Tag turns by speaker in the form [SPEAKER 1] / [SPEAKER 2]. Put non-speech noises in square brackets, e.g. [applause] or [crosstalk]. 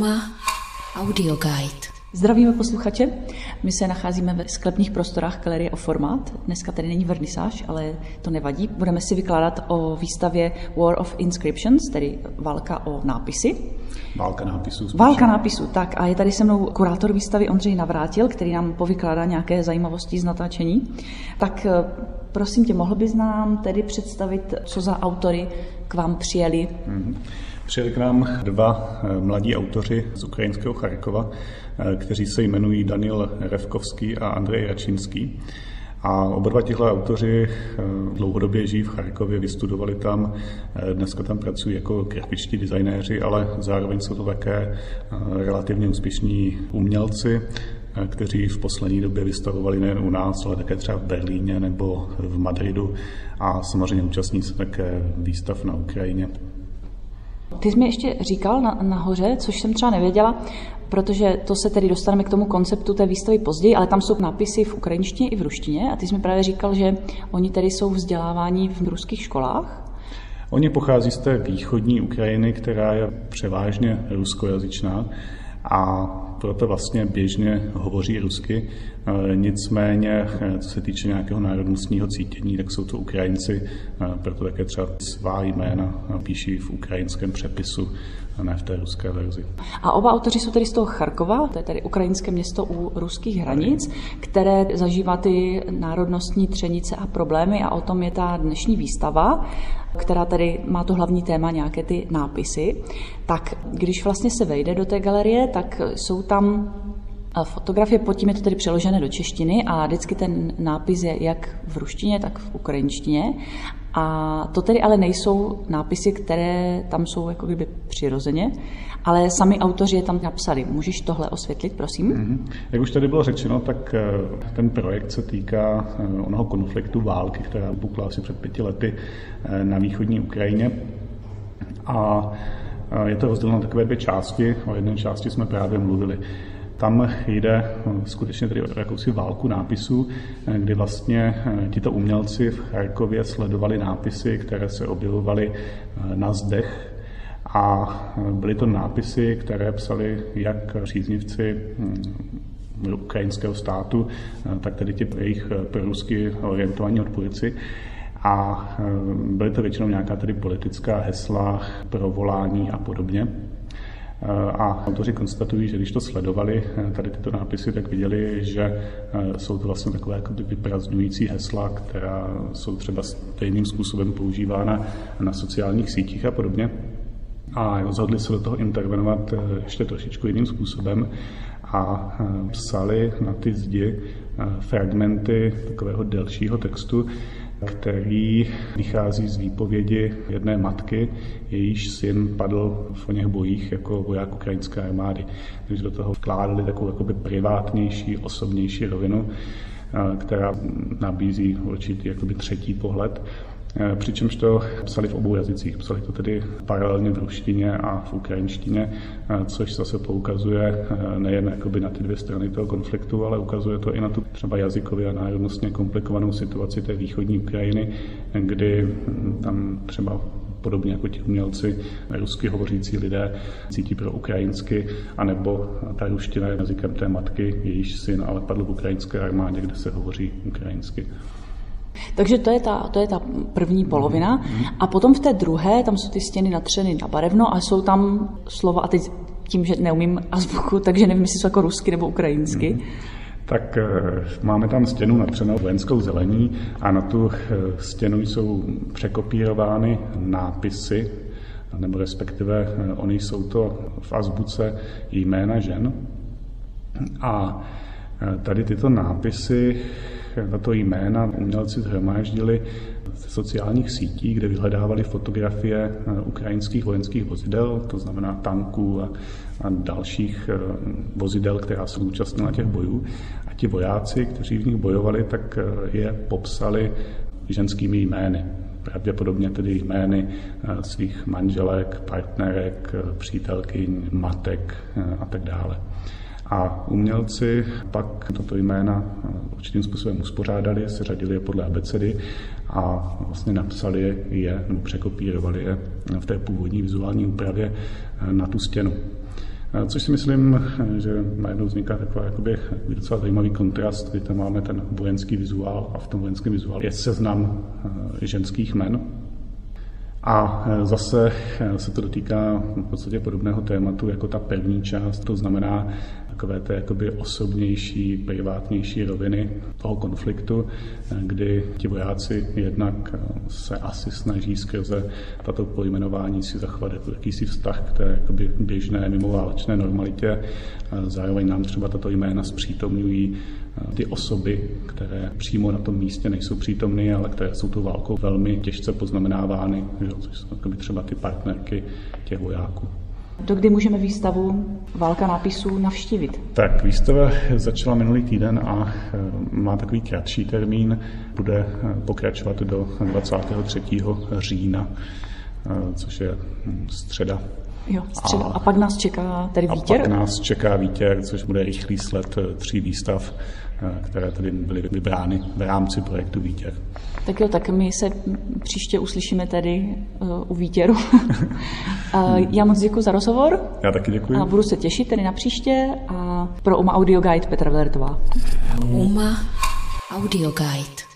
[SPEAKER 1] Trauma Audio Guide.
[SPEAKER 2] Zdravíme posluchače. My se nacházíme ve sklepních prostorách Galerie o formát. Dneska tady není vernisáž, ale to nevadí. Budeme si vykládat o výstavě War of Inscriptions, tedy válka o nápisy.
[SPEAKER 3] Válka nápisů.
[SPEAKER 2] Válka nápisů, tak. A je tady se mnou kurátor výstavy Ondřej Navrátil, který nám povykládá nějaké zajímavosti z natáčení. Tak eh, prosím tě, mohl bys nám tedy představit, co za autory k vám přijeli?
[SPEAKER 3] Mm-hmm. Přijeli k nám dva eh, mladí autoři z ukrajinského Charkova, eh, kteří se jmenují Daniel Revkovský a Andrej Račinský. A oba dva tihle autoři eh, dlouhodobě žijí v Charkově, vystudovali tam, dneska tam pracují jako grafičtí designéři, ale zároveň jsou to také relativně úspěšní umělci, kteří v poslední době vystavovali nejen u nás, ale také třeba v Berlíně nebo v Madridu a samozřejmě účastní se také výstav na Ukrajině.
[SPEAKER 2] Ty jsi mi ještě říkal na, nahoře, což jsem třeba nevěděla, protože to se tedy dostaneme k tomu konceptu té výstavy později, ale tam jsou nápisy v ukrajinštině i v ruštině a ty jsi mi právě říkal, že oni tedy jsou vzdělávání v ruských školách.
[SPEAKER 3] Oni pochází z té východní Ukrajiny, která je převážně ruskojazyčná a proto vlastně běžně hovoří rusky. E, nicméně, e, co se týče nějakého národnostního cítění, tak jsou to Ukrajinci, e, proto také třeba svá jména píší v ukrajinském přepisu, a ne v té ruské verzi.
[SPEAKER 2] A oba autoři jsou tedy z toho Charkova, to je tedy ukrajinské město u ruských hranic, které zažívá ty národnostní třenice a problémy a o tom je ta dnešní výstava která tady má to hlavní téma nějaké ty nápisy, tak když vlastně se vejde do té galerie, tak jsou tam fotografie, pod tím je to tedy přeložené do češtiny a vždycky ten nápis je jak v ruštině, tak v ukrajinštině. A to tedy ale nejsou nápisy, které tam jsou jako kdyby přirozeně, ale sami autoři je tam napsali. Můžeš tohle osvětlit, prosím? Mm-hmm.
[SPEAKER 3] Jak už tady bylo řečeno, tak eh, ten projekt se týká eh, onoho konfliktu války, která bukla asi před pěti lety eh, na východní Ukrajině. A je to rozděleno na takové dvě části. O jedné části jsme právě mluvili. Tam jde skutečně tedy o jakousi válku nápisů, kdy vlastně tito umělci v Charkově sledovali nápisy, které se objevovaly na zdech a byly to nápisy, které psali jak příznivci hm, ukrajinského státu, tak tedy ti jejich prorusky orientovaní odpůrci. A hm, byly to většinou nějaká tedy politická hesla pro volání a podobně. A autoři konstatují, že když to sledovali, tady tyto nápisy, tak viděli, že jsou to vlastně takové jako vyprazňující hesla, která jsou třeba stejným způsobem používána na sociálních sítích a podobně a rozhodli se do toho intervenovat eh, ještě trošičku jiným způsobem a eh, psali na ty zdi eh, fragmenty takového delšího textu, který vychází z výpovědi jedné matky, jejíž syn padl v něch bojích jako voják ukrajinské armády. Takže do toho vkládali takovou jakoby privátnější, osobnější rovinu, která nabízí určitý jakoby třetí pohled Eh, přičemž to psali v obou jazycích. Psali to tedy paralelně v ruštině a v ukrajinštině, eh, což zase poukazuje eh, nejen jakoby na ty dvě strany toho konfliktu, ale ukazuje to i na tu třeba jazykově a národnostně komplikovanou situaci té východní Ukrajiny, kdy hm, tam třeba podobně jako ti umělci, rusky hovořící lidé cítí pro ukrajinsky, anebo ta ruština je jazykem té matky, jejíž syn ale padl v ukrajinské armádě, kde se hovoří ukrajinsky.
[SPEAKER 2] Takže to je, ta, to je ta první polovina. A potom v té druhé, tam jsou ty stěny natřeny na barevno a jsou tam slova, a teď tím, že neumím azbuku, takže nevím, jestli jsou jako rusky nebo ukrajinsky. Mm.
[SPEAKER 3] Tak eh, máme tam stěnu natřenou vojenskou zelení a na tu eh, stěnu jsou překopírovány nápisy, nebo respektive eh, oni jsou to v azbuce jména žen. A tady tyto nápisy tato jména umělci zhromáždili v sociálních sítích, kde vyhledávali fotografie eh, ukrajinských vojenských vozidel, to znamená tanků a, a dalších eh, vozidel, která se účastnila těch bojů. A ti vojáci, kteří v nich bojovali, tak eh, je popsali ženskými jmény. Pravděpodobně tedy jmény svých manželek, partnerek, přítelkyň, matek a tak dále. A umělci pak toto jména eh, určitým způsobem uspořádali, seřadili je podle abecedy a vlastně napsali je, nebo překopírovali je v té původní vizuální úpravě eh, na tu stěnu. Což si myslím, že najednou vzniká taková jakoby, docela zajímavý kontrast, kdy tam máme ten vojenský vizuál a v tom vojenském vizuálu je seznam ženských men, a zase se to dotýká v podstatě podobného tématu jako ta první část, to znamená takové té jakoby osobnější, privátnější roviny toho konfliktu, kdy ti vojáci jednak se asi snaží skrze tato pojmenování si zachovat jakýsi vztah k té jakoby běžné mimoválečné normalitě. Zároveň nám třeba tato jména zpřítomňují ty osoby, které přímo na tom místě nejsou přítomny, ale které jsou tou válkou velmi těžce poznamenávány, což jsou třeba ty partnerky těch vojáků.
[SPEAKER 2] Kdy můžeme výstavu Válka nápisů navštívit?
[SPEAKER 3] Tak, výstava začala minulý týden a e, má takový kratší termín. Bude e, pokračovat do 23. října, e, což je hm, středa
[SPEAKER 2] Jo, středa. A, a pak nás čeká tedy výtěr?
[SPEAKER 3] A pak nás čeká výtěr, což bude rychlý sled tří výstav, které tady byly vybrány v rámci projektu Výtěr.
[SPEAKER 2] Tak jo, tak my se příště uslyšíme tedy uh, u Výtěru. [laughs] Já moc děkuji za rozhovor.
[SPEAKER 3] Já taky děkuji.
[SPEAKER 2] A budu se těšit tedy na příště a pro UMA Audio Guide Petra Velertová.
[SPEAKER 1] UMA Audio Guide.